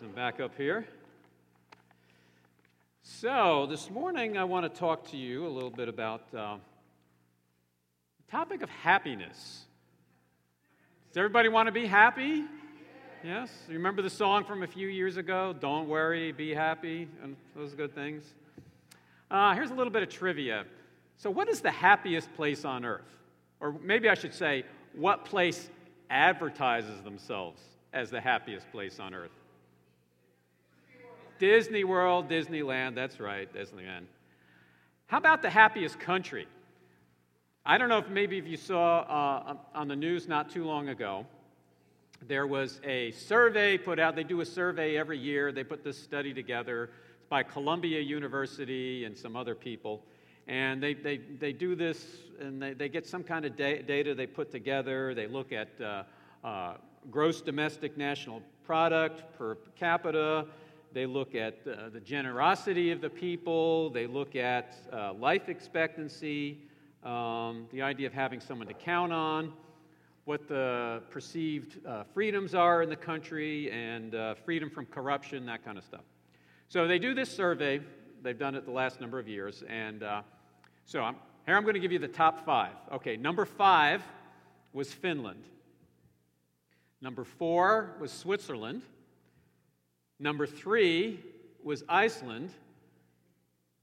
I'm back up here. So, this morning I want to talk to you a little bit about uh, the topic of happiness. Does everybody want to be happy? Yes? Remember the song from a few years ago? Don't worry, be happy, and those good things? Uh, here's a little bit of trivia. So, what is the happiest place on earth? Or maybe I should say, what place advertises themselves as the happiest place on earth? Disney World, Disneyland, that's right, Disneyland. How about the happiest country? I don't know if maybe if you saw uh, on the news not too long ago, there was a survey put out. They do a survey every year. They put this study together. By Columbia University and some other people. And they, they, they do this and they, they get some kind of da- data they put together. They look at uh, uh, gross domestic national product per capita. They look at uh, the generosity of the people. They look at uh, life expectancy, um, the idea of having someone to count on, what the perceived uh, freedoms are in the country, and uh, freedom from corruption, that kind of stuff. So they do this survey. They've done it the last number of years. And uh, so I'm, here I'm going to give you the top five. Okay, number five was Finland. Number four was Switzerland. Number three was Iceland.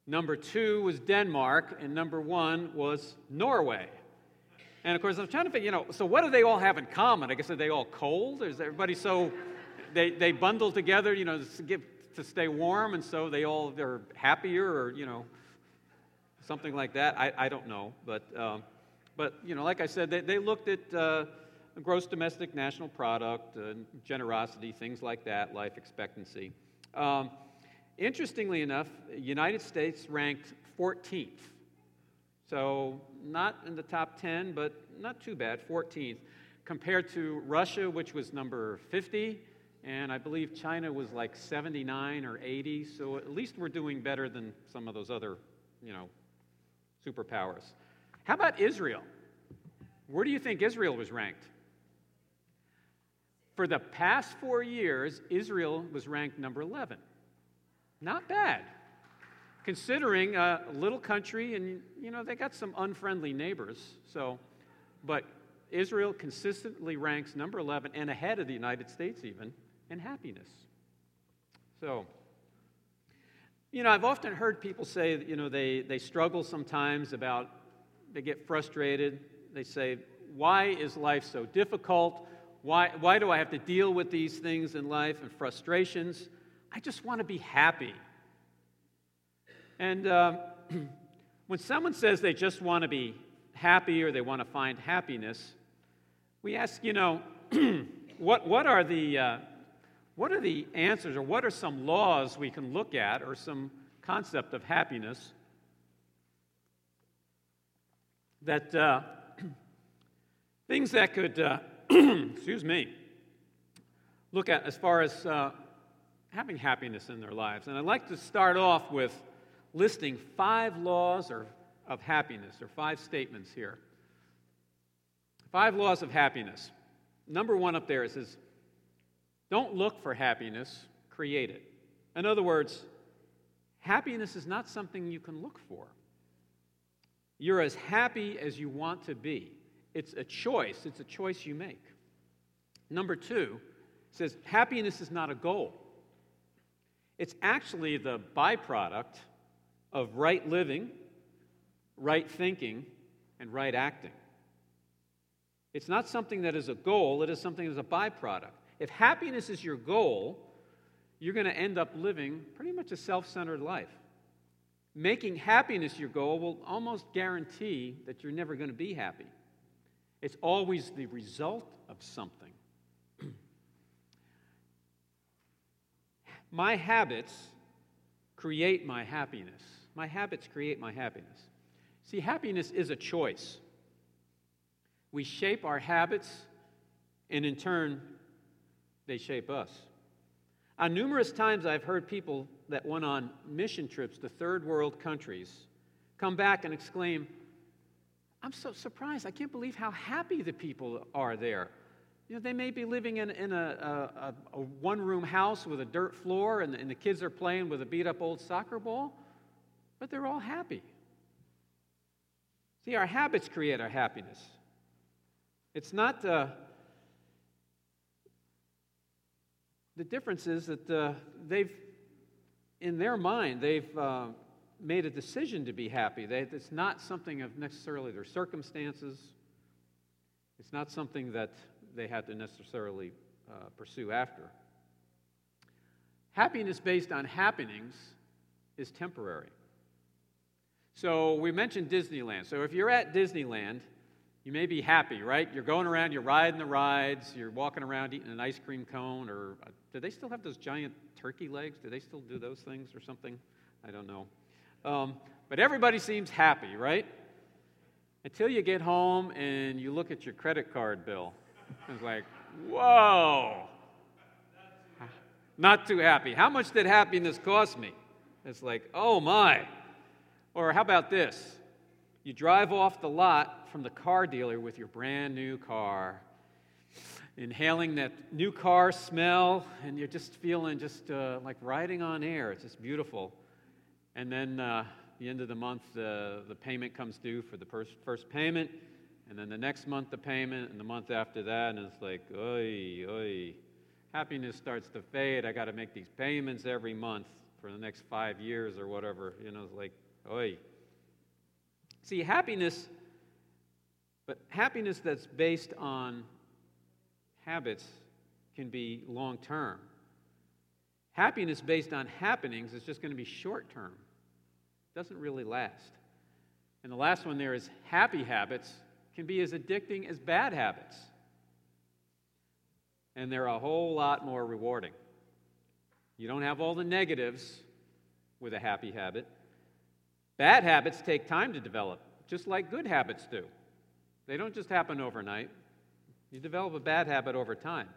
Number two was Denmark. And number one was Norway. And of course, I'm trying to figure, you know, so what do they all have in common? I guess are they all cold? Or is everybody so, they, they bundle together, you know, to, get, to stay warm, and so they all, they're happier or, you know, something like that? I, I don't know. But, um, but, you know, like I said, they, they looked at, uh, gross domestic national product, uh, generosity, things like that, life expectancy. Um, interestingly enough, United States ranked 14th. So not in the top 10, but not too bad, 14th, compared to Russia, which was number 50, and I believe China was like 79 or 80. So at least we're doing better than some of those other, you know, superpowers. How about Israel? Where do you think Israel was ranked? For the past four years, Israel was ranked number 11. Not bad, considering a little country, and you know they got some unfriendly neighbors. So, but Israel consistently ranks number 11 and ahead of the United States even in happiness. So, you know, I've often heard people say you know, they, they struggle sometimes about, they get frustrated. They say, why is life so difficult? Why, why do I have to deal with these things in life and frustrations? I just want to be happy. And uh, when someone says they just want to be happy or they want to find happiness, we ask, you know, what, what, are the, uh, what are the answers or what are some laws we can look at or some concept of happiness that uh, things that could uh, excuse me, look at as far as uh, having happiness in their lives. And I'd like to start off with listing five laws or, of happiness, or five statements here. Five laws of happiness. Number one up there it says, don't look for happiness, create it. In other words, happiness is not something you can look for. You're as happy as you want to be. It's a choice, it's a choice you make. Number two says happiness is not a goal, it's actually the byproduct of right living, right thinking, and right acting. It's not something that is a goal, it is something that is a byproduct. If happiness is your goal, you're going to end up living pretty much a self centered life. Making happiness your goal will almost guarantee that you're never going to be happy. It's always the result of something. my habits create my happiness. My habits create my happiness. See, happiness is a choice. We shape our habits, and in turn, they shape us. On numerous times, I've heard people that went on mission trips to third world countries come back and exclaim, I'm so surprised. I can't believe how happy the people are there. You know, they may be living in, in a, a, a one room house with a dirt floor and, and the kids are playing with a beat up old soccer ball, but they're all happy. See, our habits create our happiness. It's not uh, the difference is that uh, they've, in their mind, they've uh, made a decision to be happy. They, it's not something of necessarily their circumstances. It's not something that they had to necessarily uh, pursue after. Happiness based on happenings is temporary. So we mentioned Disneyland. So if you're at Disneyland, you may be happy, right? You're going around, you're riding the rides, you're walking around eating an ice cream cone, or uh, do they still have those giant turkey legs? Do they still do those things or something? I don't know. Um, but everybody seems happy, right? Until you get home and you look at your credit card bill. It's like, whoa. Not too happy. How much did happiness cost me? It's like, oh my. Or how about this? You drive off the lot from the car dealer with your brand new car, inhaling that new car smell, and you're just feeling just uh, like riding on air. It's just beautiful. And then uh, the end of the month, uh, the payment comes due for the first, first payment, and then the next month, the payment, and the month after that, and it's like, oi, oi. Happiness starts to fade. I got to make these payments every month for the next five years or whatever. You know, it's like, oi. See, happiness, but happiness that's based on habits can be long term. Happiness based on happenings is just going to be short term, doesn't really last. And the last one there is happy habits can be as addicting as bad habits. And they're a whole lot more rewarding. You don't have all the negatives with a happy habit. Bad habits take time to develop, just like good habits do. They don't just happen overnight. You develop a bad habit over time.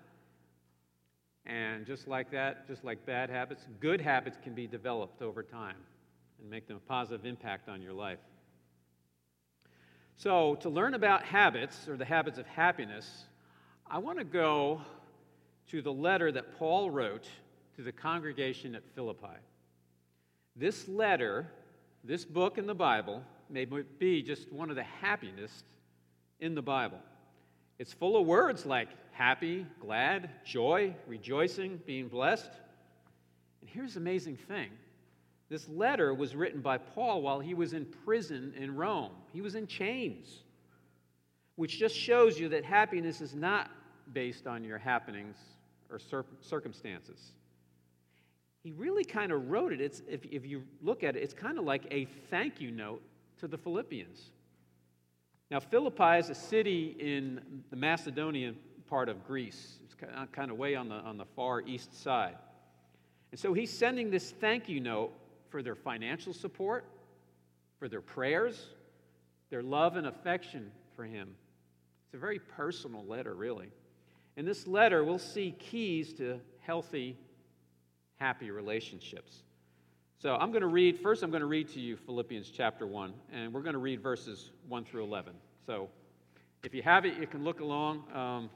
And just like that, just like bad habits, good habits can be developed over time and make them a positive impact on your life. So, to learn about habits or the habits of happiness, I want to go to the letter that Paul wrote to the congregation at Philippi. This letter this book in the Bible may be just one of the happiest in the Bible. It's full of words like happy, glad, joy, rejoicing, being blessed. And here's the amazing thing this letter was written by Paul while he was in prison in Rome, he was in chains, which just shows you that happiness is not based on your happenings or circumstances he really kind of wrote it. It's, if, if you look at it, it's kind of like a thank you note to the Philippians. Now, Philippi is a city in the Macedonian part of Greece. It's uh, kind of way on the, on the far east side. And so he's sending this thank you note for their financial support, for their prayers, their love and affection for him. It's a very personal letter, really. In this letter, we'll see keys to healthy happy relationships. So I'm going to read, first, I'm going to read to you Philippians chapter 1, and we're going to read verses 1 through 11. So if you have it, you can look along. Um,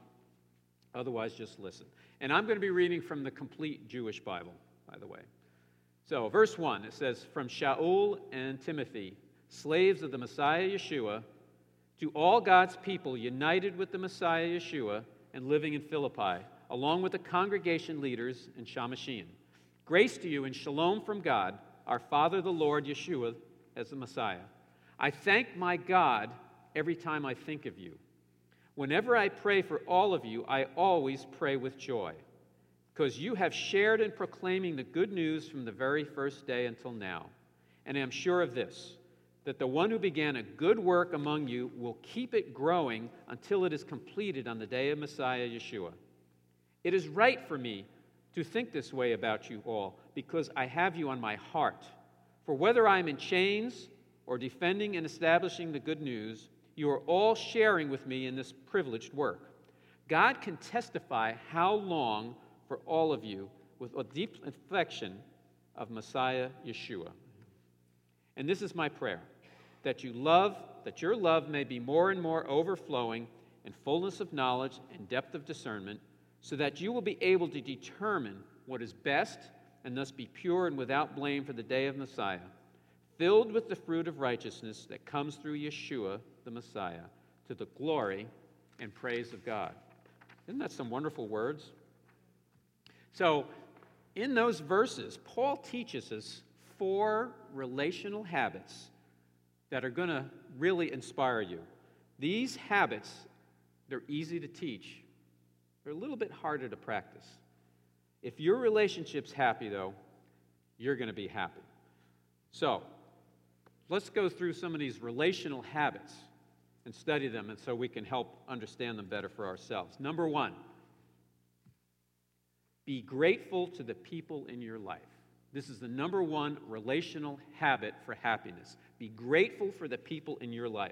otherwise, just listen. And I'm going to be reading from the complete Jewish Bible, by the way. So, verse 1, it says, From Shaul and Timothy, slaves of the Messiah Yeshua, to all God's people united with the Messiah Yeshua and living in Philippi, along with the congregation leaders in Shamashim. Grace to you and shalom from God, our Father, the Lord Yeshua, as the Messiah. I thank my God every time I think of you. Whenever I pray for all of you, I always pray with joy, because you have shared in proclaiming the good news from the very first day until now. And I am sure of this that the one who began a good work among you will keep it growing until it is completed on the day of Messiah Yeshua. It is right for me to think this way about you all, because I have you on my heart. For whether I am in chains or defending and establishing the good news, you are all sharing with me in this privileged work. God can testify how long for all of you with a deep affection of Messiah Yeshua. And this is my prayer that you love, that your love may be more and more overflowing in fullness of knowledge and depth of discernment, so that you will be able to determine what is best and thus be pure and without blame for the day of Messiah, filled with the fruit of righteousness that comes through Yeshua, the Messiah, to the glory and praise of God. Isn't that some wonderful words? So, in those verses, Paul teaches us four relational habits that are going to really inspire you. These habits, they're easy to teach, they're a little bit harder to practice. If your relationship's happy, though, you're going to be happy. So, let's go through some of these relational habits and study them, and so we can help understand them better for ourselves. Number one, be grateful to the people in your life. This is the number one relational habit for happiness. Be grateful for the people in your life.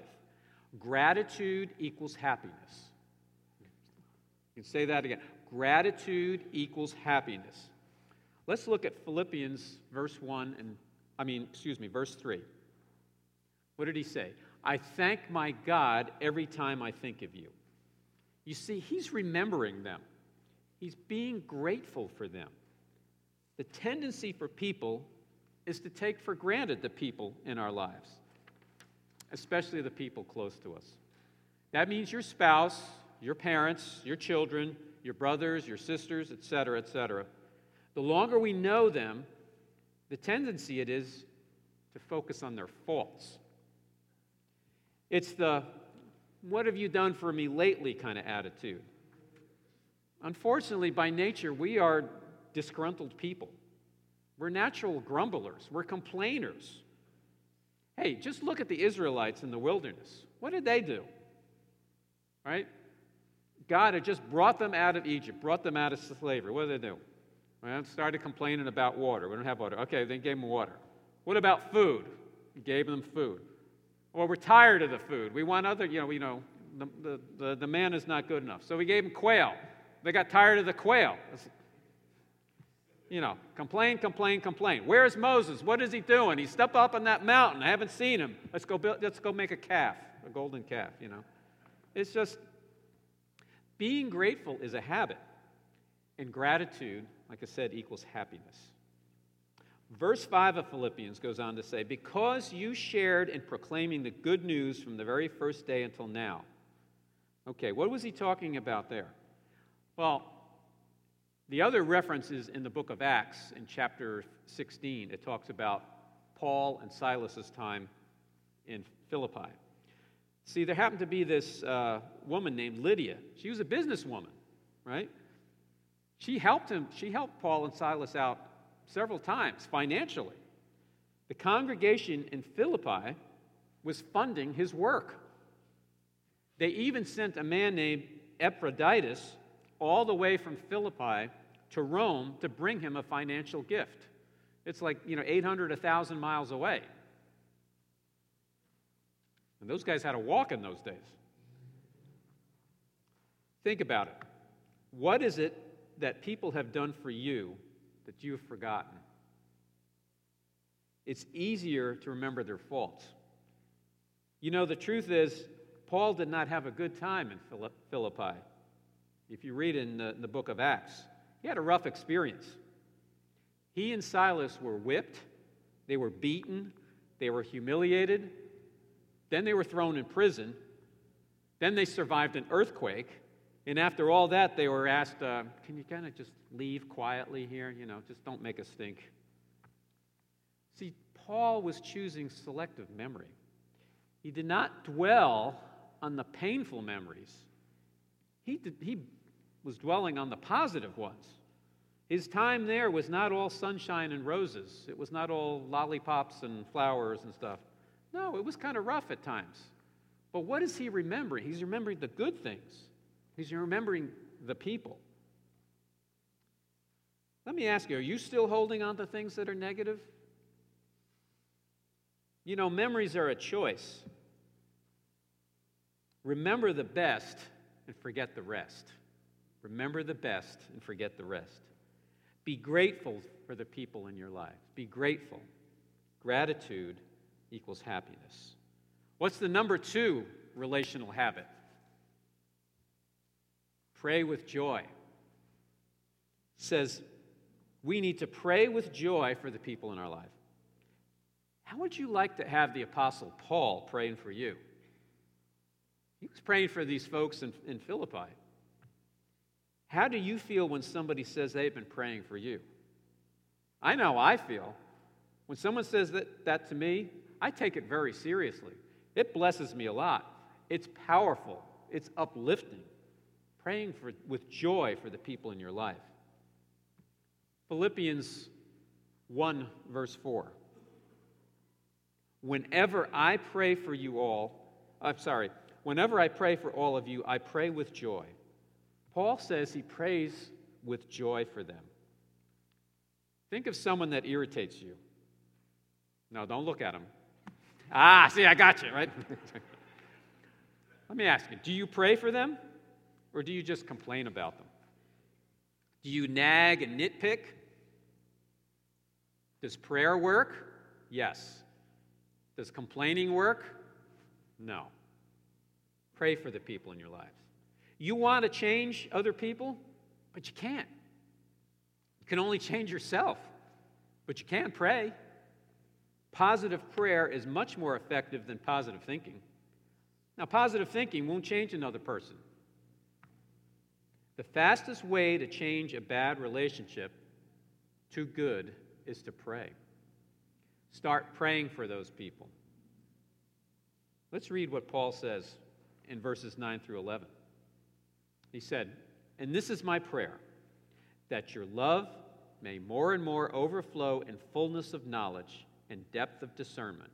Gratitude equals happiness. You can say that again. Gratitude equals happiness. Let's look at Philippians verse 1 and I mean, excuse me, verse 3. What did he say? I thank my God every time I think of you. You see, he's remembering them. He's being grateful for them. The tendency for people is to take for granted the people in our lives, especially the people close to us. That means your spouse, your parents, your children, your brothers, your sisters, etc., etc. The longer we know them, the tendency it is to focus on their faults. It's the what have you done for me lately kind of attitude. Unfortunately, by nature, we are disgruntled people. We're natural grumblers, we're complainers. Hey, just look at the Israelites in the wilderness. What did they do? Right? God had just brought them out of Egypt, brought them out of slavery. What did they do? Well, started complaining about water. We don't have water. Okay, they gave them water. What about food? He gave them food. Well, we're tired of the food. We want other, you know, you know the, the, the, the man is not good enough. So we gave them quail. They got tired of the quail. You know, complain, complain, complain. Where's Moses? What is he doing? He stepped up on that mountain. I haven't seen him. Let's go, build, let's go make a calf, a golden calf, you know. It's just being grateful is a habit. And gratitude, like I said, equals happiness. Verse 5 of Philippians goes on to say, Because you shared in proclaiming the good news from the very first day until now. Okay, what was he talking about there? Well, the other references in the book of Acts in chapter 16, it talks about Paul and Silas's time in Philippi. See, there happened to be this uh, woman named Lydia. She was a businesswoman, right? She helped him, she helped Paul and Silas out several times financially. The congregation in Philippi was funding his work. They even sent a man named Epaphroditus all the way from Philippi to Rome to bring him a financial gift. It's like, you know, 800, 1,000 miles away. And those guys had to walk in those days. Think about it. What is it that people have done for you that you've forgotten? It's easier to remember their faults. You know, the truth is, Paul did not have a good time in Philippi. If you read in the, in the book of Acts, he had a rough experience. He and Silas were whipped, they were beaten, they were humiliated, then they were thrown in prison, then they survived an earthquake, and after all that, they were asked, uh, Can you kind of just leave quietly here? You know, just don't make a stink. See, Paul was choosing selective memory. He did not dwell on the painful memories. He, did, he was dwelling on the positive ones. His time there was not all sunshine and roses, it was not all lollipops and flowers and stuff. No, it was kind of rough at times. But what is he remembering? He's remembering the good things, he's remembering the people. Let me ask you, are you still holding on to things that are negative? You know, memories are a choice. Remember the best and forget the rest. Remember the best and forget the rest. Be grateful for the people in your life. Be grateful. Gratitude equals happiness. What's the number two relational habit? pray with joy. says we need to pray with joy for the people in our life. How would you like to have the Apostle Paul praying for you? He was praying for these folks in, in Philippi. How do you feel when somebody says they've been praying for you? I know I feel. When someone says that, that to me, I take it very seriously. It blesses me a lot. It's powerful, it's uplifting. Praying for, with joy for the people in your life. Philippians 1, verse 4. Whenever I pray for you all, I'm sorry, whenever I pray for all of you, I pray with joy. Paul says he prays with joy for them. Think of someone that irritates you. No, don't look at him. Ah, see, I got you, right? Let me ask you do you pray for them or do you just complain about them? Do you nag and nitpick? Does prayer work? Yes. Does complaining work? No. Pray for the people in your lives. You want to change other people, but you can't. You can only change yourself, but you can pray. Positive prayer is much more effective than positive thinking. Now, positive thinking won't change another person. The fastest way to change a bad relationship to good is to pray. Start praying for those people. Let's read what Paul says in verses 9 through 11. He said, And this is my prayer, that your love may more and more overflow in fullness of knowledge and depth of discernment,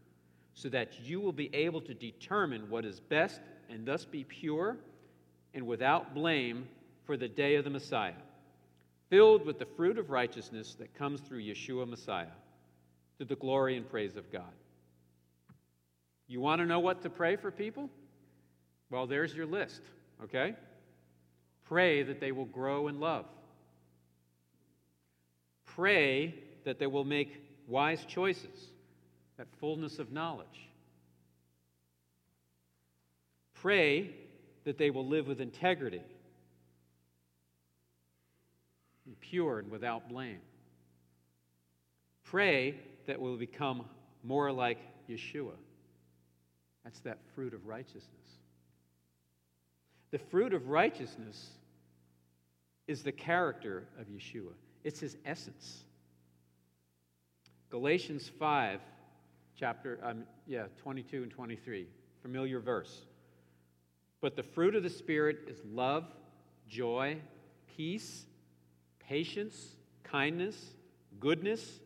so that you will be able to determine what is best and thus be pure and without blame for the day of the Messiah, filled with the fruit of righteousness that comes through Yeshua Messiah, to the glory and praise of God. You want to know what to pray for people? Well, there's your list, okay? Pray that they will grow in love. Pray that they will make wise choices, that fullness of knowledge. Pray that they will live with integrity, and pure and without blame. Pray that we'll become more like Yeshua. That's that fruit of righteousness. The fruit of righteousness is the character of Yeshua, it's his essence. Galatians 5, chapter, um, yeah, 22 and 23, familiar verse. But the fruit of the Spirit is love, joy, peace, patience, kindness, goodness,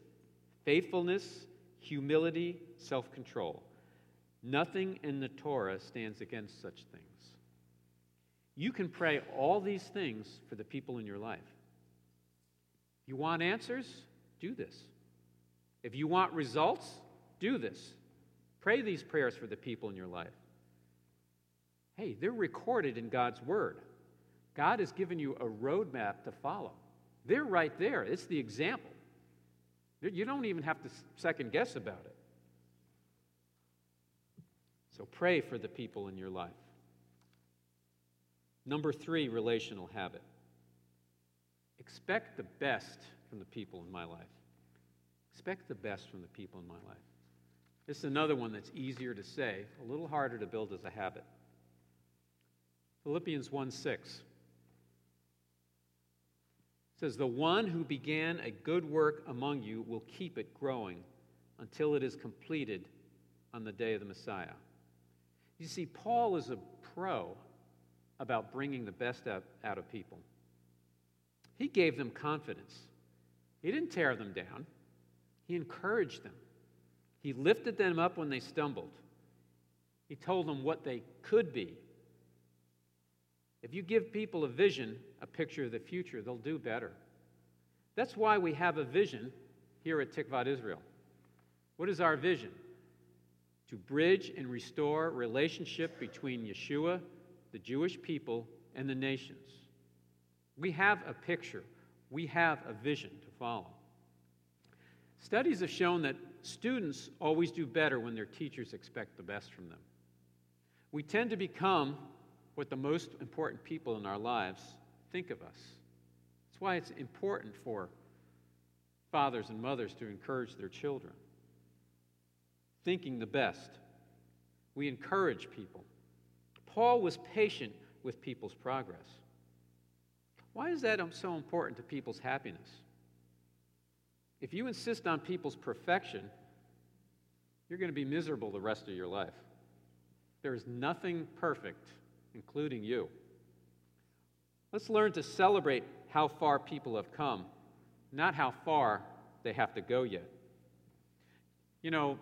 faithfulness, humility, self control. Nothing in the Torah stands against such things. You can pray all these things for the people in your life. You want answers? Do this. If you want results, do this. Pray these prayers for the people in your life. Hey, they're recorded in God's Word. God has given you a roadmap to follow. They're right there. It's the example. You don't even have to second guess about it. So pray for the people in your life. Number three, relational habit. Expect the best from the people in my life. Expect the best from the people in my life. This is another one that's easier to say, a little harder to build as a habit. Philippians 1 6 says, The one who began a good work among you will keep it growing until it is completed on the day of the Messiah. You see, Paul is a pro about bringing the best out, of people. He gave them confidence. He didn't tear them down, he encouraged them. He lifted them up when they stumbled. He told them what they could be. If you give people a vision, a picture of the future, they'll do better. That's why we have a vision here at Tikvat Israel. What is our vision? To bridge and restore relationship between Yeshua the Jewish people, and the nations. We have a picture, we have a vision to follow. Studies have shown that students always do better when their teachers expect the best from them. We tend to become what the most important people in our lives think of us. That's why it's important for fathers and mothers to encourage their children. Thinking the best. We encourage people. Paul was patient with people's progress. Why is that so important to people's happiness? If you insist on people's perfection, you're going to be miserable the rest of your life. There is nothing perfect, including you. Let's learn to celebrate how far people have come, not how far they have to go yet. You know,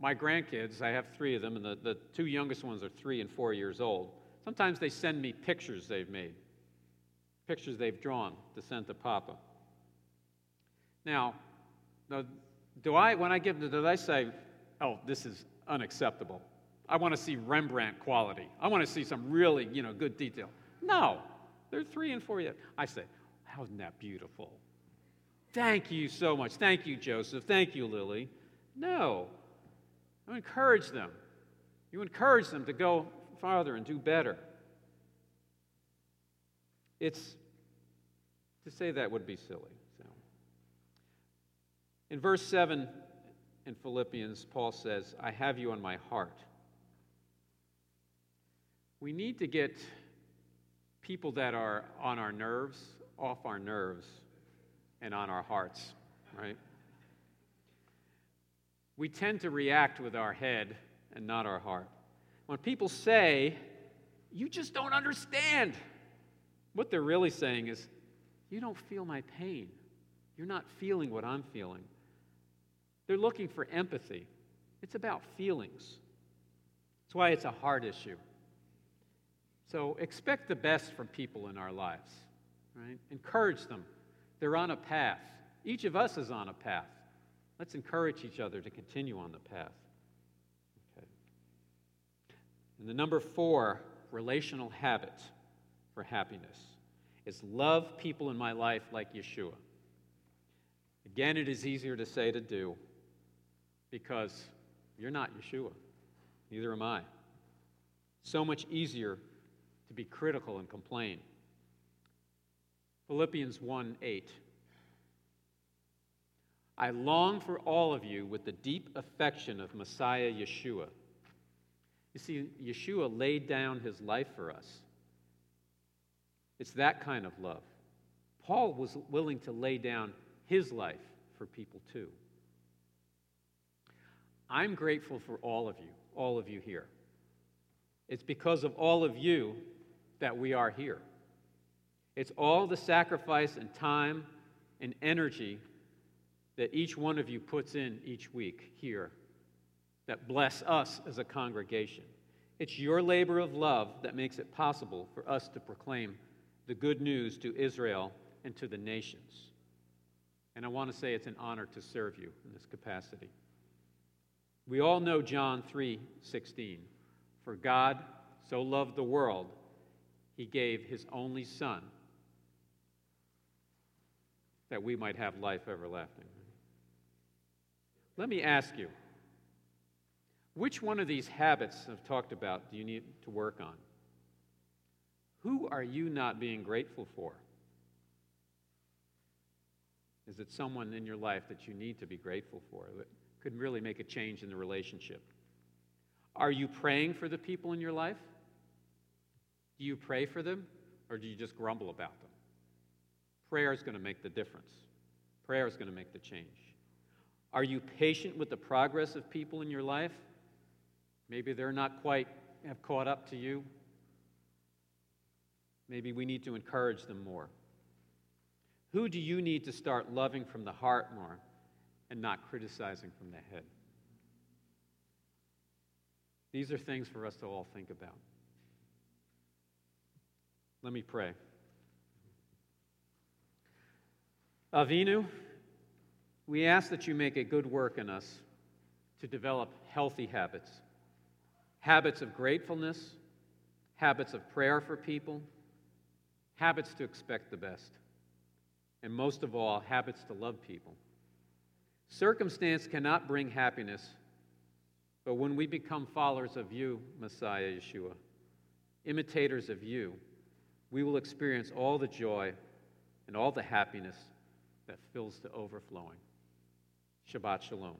my grandkids, I have three of them, and the, the two youngest ones are three and four years old. Sometimes they send me pictures they've made, pictures they've drawn to send to Papa. Now, do I, when I give them, do I say, oh, this is unacceptable? I want to see Rembrandt quality. I want to see some really, you know, good detail. No, they're three and four yet. I say, how isn't that beautiful? Thank you so much. Thank you, Joseph. Thank you, Lily. No, I encourage them. You encourage them to go farther and do better. It's to say that would be silly. So. In verse 7 in Philippians, Paul says, I have you on my heart. We need to get people that are on our nerves off our nerves and on our hearts, right? We tend to react with our head and not our heart. When people say, You just don't understand, what they're really saying is, You don't feel my pain. You're not feeling what I'm feeling. They're looking for empathy. It's about feelings. That's why it's a hard issue. So expect the best from people in our lives, right? Encourage them. They're on a path. Each of us is on a path. Let's encourage each other to continue on the path. Okay. And the number four relational habit for happiness is love people in my life like Yeshua. Again, it is easier to say to do because you're not Yeshua. Neither am I. So much easier to be critical and complain. Philippians 1 8. I long for all of you with the deep affection of Messiah Yeshua. You see, Yeshua laid down his life for us. It's that kind of love. Paul was willing to lay down his life for people too. I'm grateful for all of you, all of you here. It's because of all of you that we are here. It's all the sacrifice and time and energy that each one of you puts in each week here that bless us as a congregation. It's your labor of love that makes it possible for us to proclaim the good news to Israel and to the nations. And I want to say it's an honor to serve you in this capacity. We all know John 3:16. For God so loved the world he gave his only Son that we might have life everlasting. Let me ask you which one of these habits I've talked about do you need to work on? Who are you not being grateful for? Is it someone in your life that you need to be grateful for that could really make a change in the relationship? Are you praying for the people in your life? Do you pray for them or do you just grumble about them? Prayer is going to make the difference. Prayer is going to make the change. Are you patient with the progress of people in your life? Maybe they're not quite have caught up to you. Maybe we need to encourage them more. Who do you need to start loving from the heart more and not criticizing from the head? These are things for us to all think about. Let me pray. Avinu, we ask that you make a good work in us to develop healthy habits habits of gratefulness, habits of prayer for people, habits to expect the best, and most of all, habits to love people. Circumstance cannot bring happiness, but when we become followers of you, Messiah Yeshua, imitators of you, we will experience all the joy and all the happiness that fills to overflowing. Shabbat Shalom